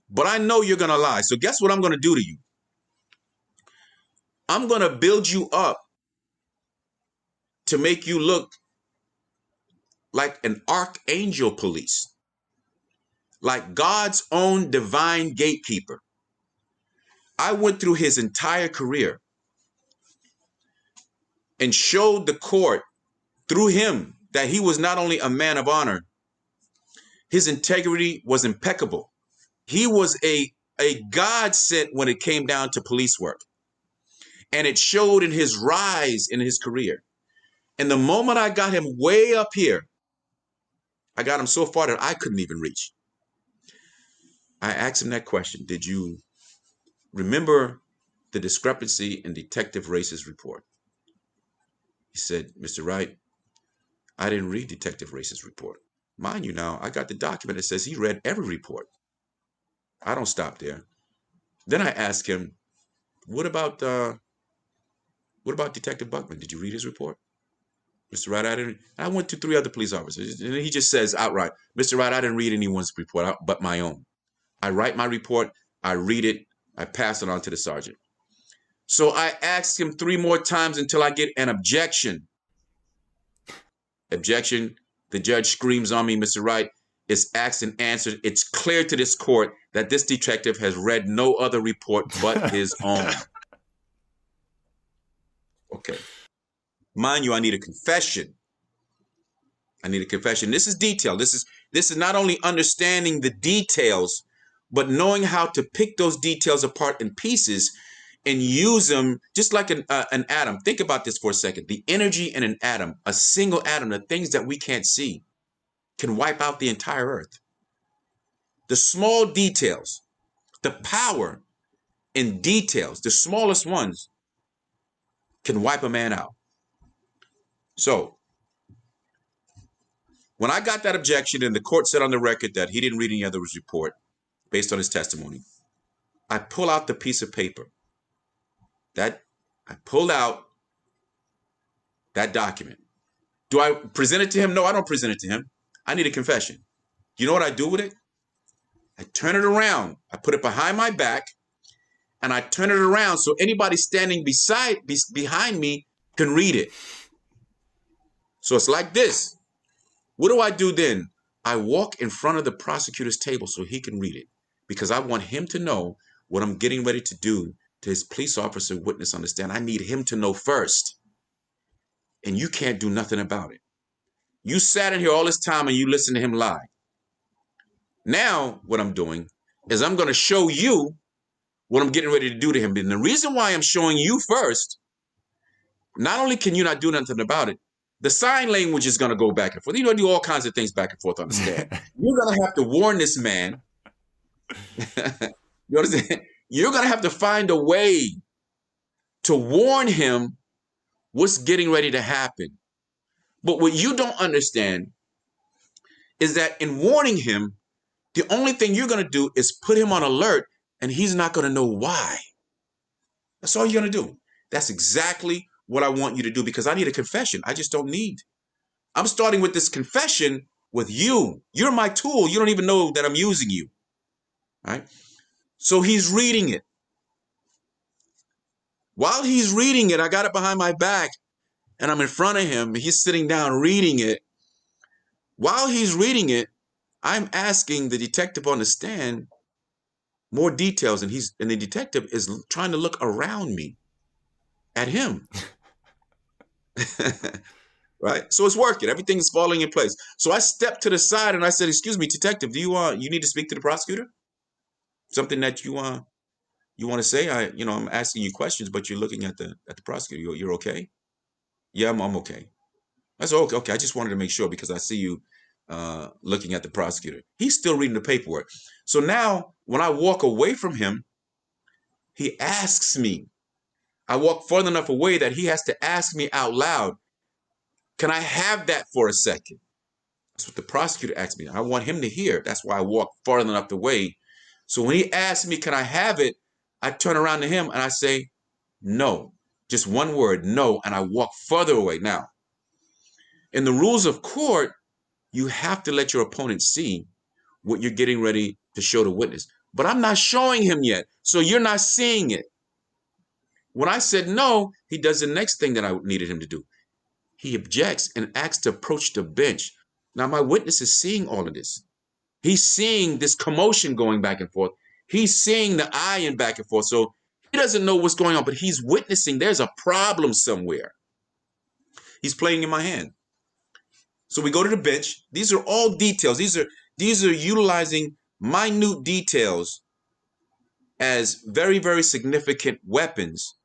A: but I know you're going to lie. So, guess what I'm going to do to you? I'm going to build you up to make you look like an archangel police, like God's own divine gatekeeper. I went through his entire career and showed the court through him that he was not only a man of honor, his integrity was impeccable. He was a, a God sent when it came down to police work. And it showed in his rise in his career. And the moment I got him way up here, I got him so far that I couldn't even reach. I asked him that question Did you remember the discrepancy in Detective Race's report? He said, Mr. Wright, I didn't read Detective Race's report. Mind you, now, I got the document that says he read every report. I don't stop there. Then I ask him, what about uh, what about Detective Buckman? Did you read his report? Mr. Wright, I didn't. I went to three other police officers, and he just says outright, Mr. Wright, I didn't read anyone's report but my own. I write my report, I read it, I pass it on to the sergeant. So I asked him three more times until I get an objection. Objection. The judge screams on me, Mr. Wright. It's asked and answered. It's clear to this court that this detective has read no other report but his own. Okay. Mind you, I need a confession. I need a confession. This is detail. This is this is not only understanding the details, but knowing how to pick those details apart in pieces and use them just like an, uh, an atom. Think about this for a second. The energy in an atom, a single atom, the things that we can't see, can wipe out the entire earth. The small details, the power in details, the smallest ones, can wipe a man out. So, when I got that objection and the court said on the record that he didn't read any other report based on his testimony, I pull out the piece of paper. That I pulled out that document. Do I present it to him? No, I don't present it to him. I need a confession. You know what I do with it? I turn it around. I put it behind my back and I turn it around so anybody standing beside be, behind me can read it. So it's like this. What do I do then? I walk in front of the prosecutor's table so he can read it because I want him to know what I'm getting ready to do to his police officer witness understand. I need him to know first. And you can't do nothing about it. You sat in here all this time and you listened to him lie. Now, what I'm doing is I'm going to show you what I'm getting ready to do to him. And the reason why I'm showing you first, not only can you not do nothing about it, the sign language is going to go back and forth. You know, do all kinds of things back and forth on the stand. You're going to have to warn this man. you understand? You're going to have to find a way to warn him what's getting ready to happen. But what you don't understand is that in warning him, the only thing you're going to do is put him on alert and he's not going to know why. That's all you're going to do. That's exactly what I want you to do because I need a confession. I just don't need. I'm starting with this confession with you. You're my tool. You don't even know that I'm using you. Right? So he's reading it. While he's reading it, I got it behind my back and I'm in front of him. He's sitting down reading it. While he's reading it, I'm asking the detective on the stand more details, and he's and the detective is trying to look around me at him. right? So it's working. Everything's falling in place. So I stepped to the side and I said, "Excuse me, detective, do you want uh, you need to speak to the prosecutor? Something that you uh, you want to say? I you know I'm asking you questions, but you're looking at the at the prosecutor. You're, you're okay? Yeah, I'm, I'm okay. I said, okay, okay. I just wanted to make sure because I see you uh, looking at the prosecutor. He's still reading the paperwork. So now when I walk away from him, he asks me, I walk further enough away that he has to ask me out loud, can I have that for a second? That's what the prosecutor asked me. I want him to hear. That's why I walk far enough away. So when he asks me, can I have it? I turn around to him and I say, no. Just one word, no, and I walk further away. Now, in the rules of court, you have to let your opponent see what you're getting ready to show the witness. But I'm not showing him yet, so you're not seeing it. When I said no, he does the next thing that I needed him to do. He objects and asks to approach the bench. Now, my witness is seeing all of this. He's seeing this commotion going back and forth. He's seeing the eye and back and forth. So he doesn't know what's going on, but he's witnessing there's a problem somewhere. He's playing in my hand. So we go to the bench. These are all details. These are these are utilizing minute details as very very significant weapons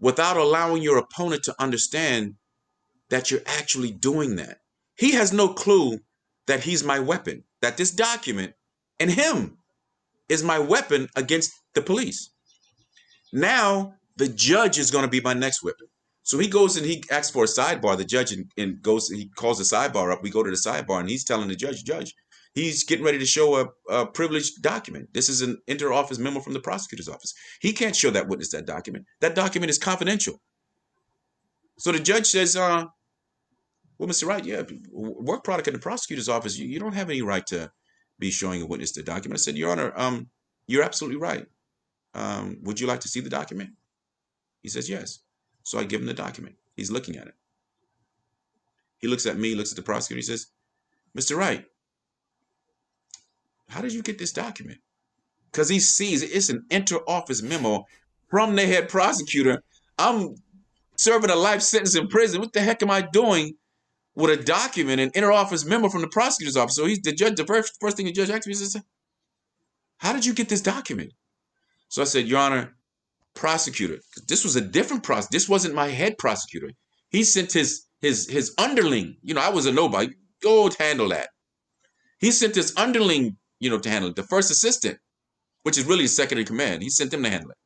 A: without allowing your opponent to understand that you're actually doing that. He has no clue that he's my weapon, that this document and him is my weapon against the police. Now the judge is going to be my next weapon. So he goes and he asks for a sidebar. The judge and, and goes, he calls the sidebar up. We go to the sidebar and he's telling the judge, Judge, He's getting ready to show a, a privileged document. This is an inter-office memo from the prosecutor's office. He can't show that witness that document. That document is confidential. So the judge says, uh, well, Mr. Wright, yeah, work product in the prosecutor's office, you, you don't have any right to be showing a witness the document. I said, Your Honor, um, you're absolutely right. Um, would you like to see the document? He says, Yes. So I give him the document. He's looking at it. He looks at me, looks at the prosecutor. He says, Mr. Wright, how did you get this document? Because he sees it's an inter-office memo from the head prosecutor. I'm serving a life sentence in prison. What the heck am I doing with a document, an inter-office memo from the prosecutor's office? So he's the judge. The first first thing the judge asked me is, "How did you get this document?" So I said, "Your Honor, prosecutor. This was a different process. This wasn't my head prosecutor. He sent his his his underling. You know, I was a nobody. Go handle that. He sent his underling, you know, to handle it. The first assistant, which is really second in command. He sent him to handle it.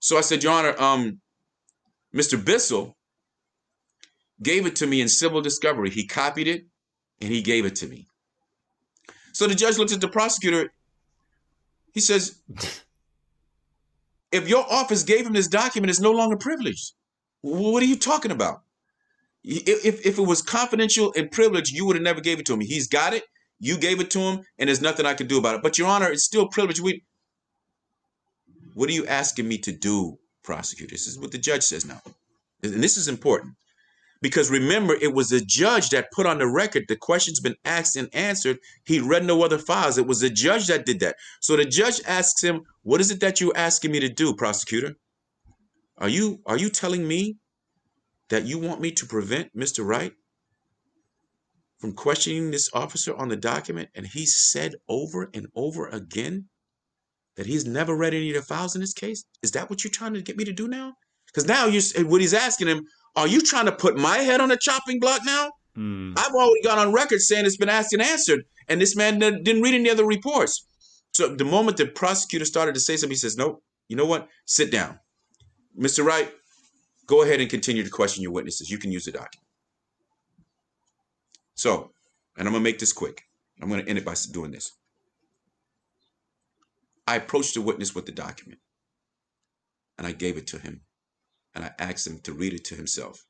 A: So I said, Your Honor, um, Mr. Bissell gave it to me in civil discovery. He copied it and he gave it to me. So the judge looks at the prosecutor. He says, if your office gave him this document, it's no longer privileged. What are you talking about? If, if it was confidential and privileged, you would have never gave it to him. He's got it. You gave it to him, and there's nothing I can do about it. But Your Honor, it's still privileged. We, what are you asking me to do, prosecutor? This is what the judge says now. And this is important. Because remember, it was the judge that put on the record the questions been asked and answered. He read no other files. It was the judge that did that. So the judge asks him, "What is it that you're asking me to do, prosecutor? Are you are you telling me that you want me to prevent Mr. Wright from questioning this officer on the document?" And he said over and over again that he's never read any of the files in this case. Is that what you're trying to get me to do now? Because now you what he's asking him are you trying to put my head on a chopping block now? Mm. I've already got on record saying it's been asked and answered, and this man didn't read any other reports. So the moment the prosecutor started to say something, he says, "Nope. You know what? Sit down, Mr. Wright. Go ahead and continue to question your witnesses. You can use the document." So, and I'm gonna make this quick. I'm gonna end it by doing this. I approached the witness with the document, and I gave it to him and I asked him to read it to himself.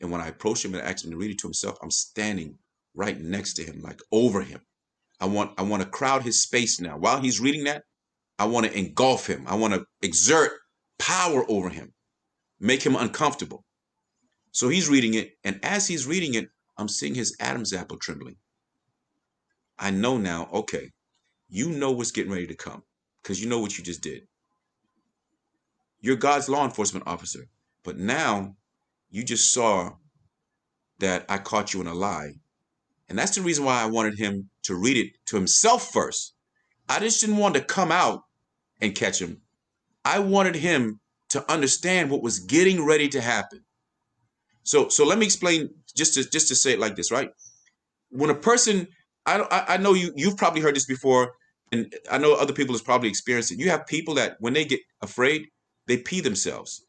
A: And when I approached him and asked him to read it to himself, I'm standing right next to him, like over him. I want I want to crowd his space now. While he's reading that, I want to engulf him. I want to exert power over him, make him uncomfortable. So he's reading it, and as he's reading it, I'm seeing his Adam's apple trembling. I know now, okay, you know what's getting ready to come because you know what you just did. You're God's law enforcement officer. But now you just saw that I caught you in a lie. And that's the reason why I wanted him to read it to himself first. I just didn't want to come out and catch him. I wanted him to understand what was getting ready to happen. So so let me explain just to just to say it like this, right? When a person I I, I know you you've probably heard this before and I know other people has probably experienced it. You have people that when they get afraid, they pee themselves.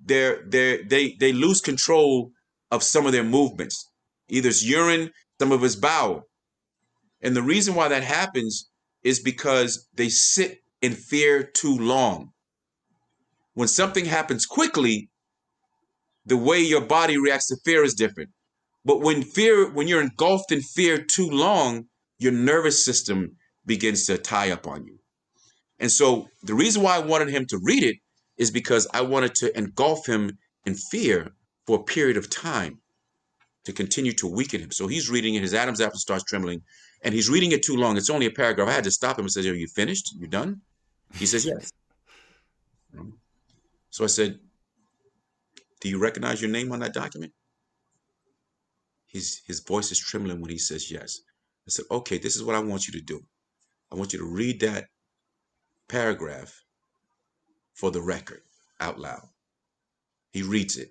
A: They're, they're, they they lose control of some of their movements. Either it's urine, some of it's bowel. And the reason why that happens is because they sit in fear too long. When something happens quickly, the way your body reacts to fear is different. But when fear, when you're engulfed in fear too long, your nervous system begins to tie up on you. And so the reason why I wanted him to read it is because I wanted to engulf him in fear for a period of time to continue to weaken him. So he's reading it, his Adam's apple starts trembling, and he's reading it too long. It's only a paragraph. I had to stop him and say, Are you finished? You done? He says, Yes. So I said, Do you recognize your name on that document? His, his voice is trembling when he says yes. I said, Okay, this is what I want you to do. I want you to read that paragraph for the record out loud. He reads it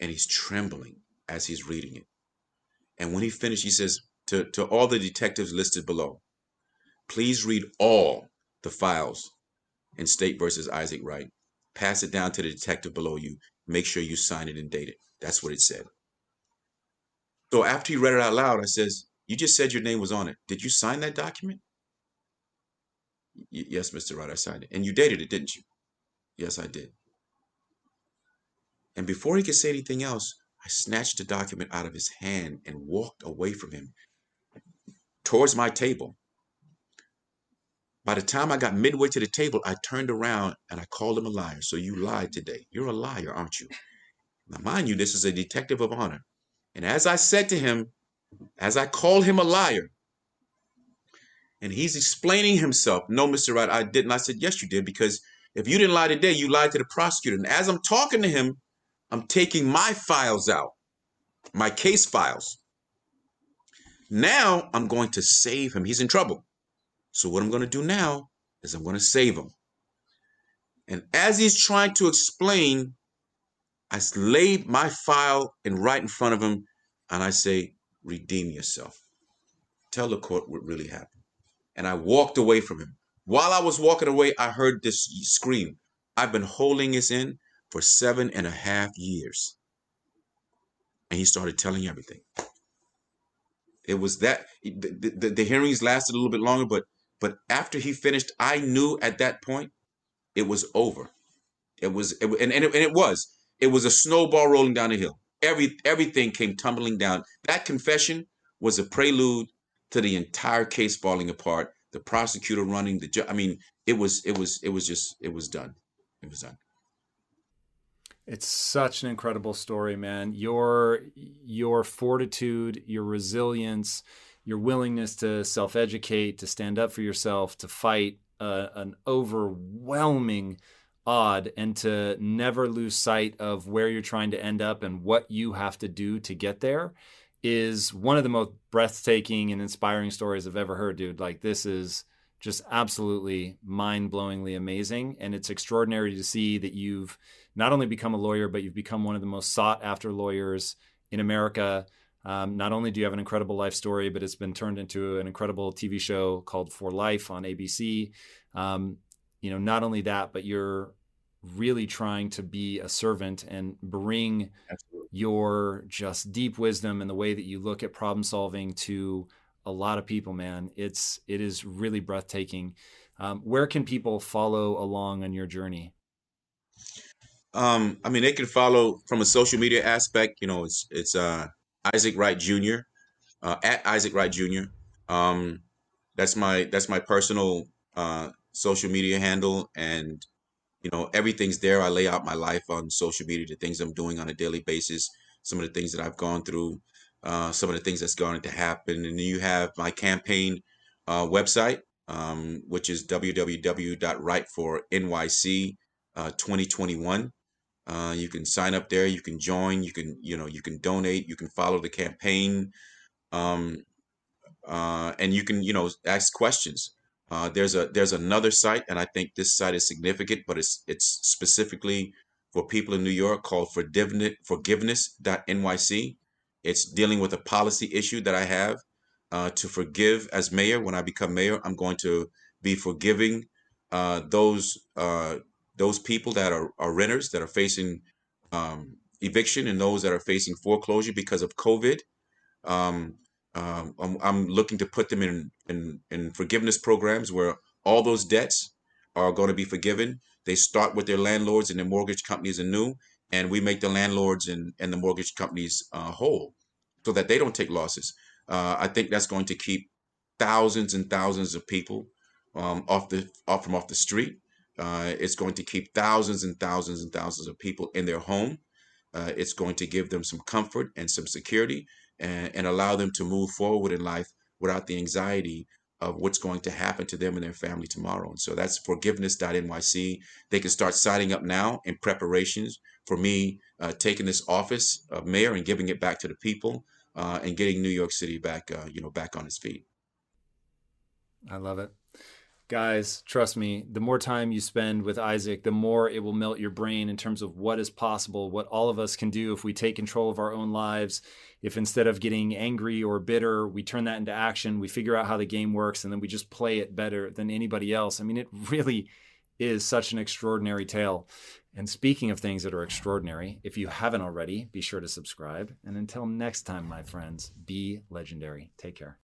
A: and he's trembling as he's reading it. And when he finished, he says to, to all the detectives listed below, please read all the files in State versus Isaac Wright. Pass it down to the detective below you. Make sure you sign it and date it. That's what it said. So after he read it out loud, I says, "You just said your name was on it. Did you sign that document?" Yes, Mr. Wright, I signed it. And you dated it, didn't you? Yes, I did. And before he could say anything else, I snatched the document out of his hand and walked away from him towards my table. By the time I got midway to the table, I turned around and I called him a liar. So you lied today. You're a liar, aren't you? Now, mind you, this is a detective of honor. And as I said to him, as I called him a liar, and he's explaining himself, no, Mr. Wright, I didn't. I said, yes, you did, because if you didn't lie today, you lied to the prosecutor. And as I'm talking to him, I'm taking my files out, my case files. Now I'm going to save him. He's in trouble. So what I'm going to do now is I'm going to save him. And as he's trying to explain, I laid my file in right in front of him and I say, redeem yourself. Tell the court what really happened. And I walked away from him. While I was walking away, I heard this scream. I've been holding this in for seven and a half years. And he started telling everything. It was that the, the, the hearings lasted a little bit longer, but but after he finished, I knew at that point it was over. It was, it, and, and, it, and it was. It was a snowball rolling down the hill. Every everything came tumbling down. That confession was a prelude to the entire case falling apart. The prosecutor running the. Ju- I mean, it was it was it was just it was done. It was done.
B: It's such an incredible story, man. Your your fortitude, your resilience, your willingness to self-educate, to stand up for yourself, to fight uh, an overwhelming odd and to never lose sight of where you're trying to end up and what you have to do to get there is one of the most breathtaking and inspiring stories I've ever heard, dude. Like this is just absolutely mind-blowingly amazing and it's extraordinary to see that you've not only become a lawyer but you've become one of the most sought after lawyers in America. Um, not only do you have an incredible life story, but it's been turned into an incredible TV show called For Life on ABC. Um, you know, not only that, but you're really trying to be a servant and bring Absolutely. your just deep wisdom and the way that you look at problem solving to a lot of people man. It's it is really breathtaking. Um, where can people follow along on your journey?
A: Um, i mean they can follow from a social media aspect you know it's it's uh, isaac wright jr uh, at isaac wright jr um, that's my that's my personal uh, social media handle and you know everything's there. I lay out my life on social media the things i'm doing on a daily basis some of the things that i've gone through uh, some of the things that's going to happen. And you have my campaign uh, website um, which is www.wrightfornyc uh, 2021 uh, you can sign up there you can join you can you know you can donate you can follow the campaign um, uh, and you can you know ask questions uh, there's a there's another site, and I think this site is significant, but it's it's specifically for people in New York called forgiveness forgiveness.nyc. It's dealing with a policy issue that I have uh, to forgive as mayor. When I become mayor, I'm going to be forgiving uh, those uh, those people that are, are renters that are facing um, eviction and those that are facing foreclosure because of COVID. Um, um, I'm, I'm, looking to put them in, in in forgiveness programs where all those debts are going to be forgiven. They start with their landlords and their mortgage companies anew, and we make the landlords and, and the mortgage companies uh, whole so that they don't take losses. Uh, I think that's going to keep thousands and thousands of people um, off the off from off the street. Uh, it's going to keep thousands and thousands and thousands of people in their home. Uh, it's going to give them some comfort and some security and, and allow them to move forward in life without the anxiety of what's going to happen to them and their family tomorrow. And so that's forgiveness.nyc. They can start signing up now in preparations for me uh, taking this office of mayor and giving it back to the people uh, and getting New York City back, uh, you know, back on its feet.
B: I love it guys, trust me, the more time you spend with Isaac, the more it will melt your brain in terms of what is possible, what all of us can do if we take control of our own lives. If instead of getting angry or bitter, we turn that into action, we figure out how the game works, and then we just play it better than anybody else. I mean, it really is such an extraordinary tale. And speaking of things that are extraordinary, if you haven't already, be sure to subscribe. And until next time, my friends, be legendary. Take care.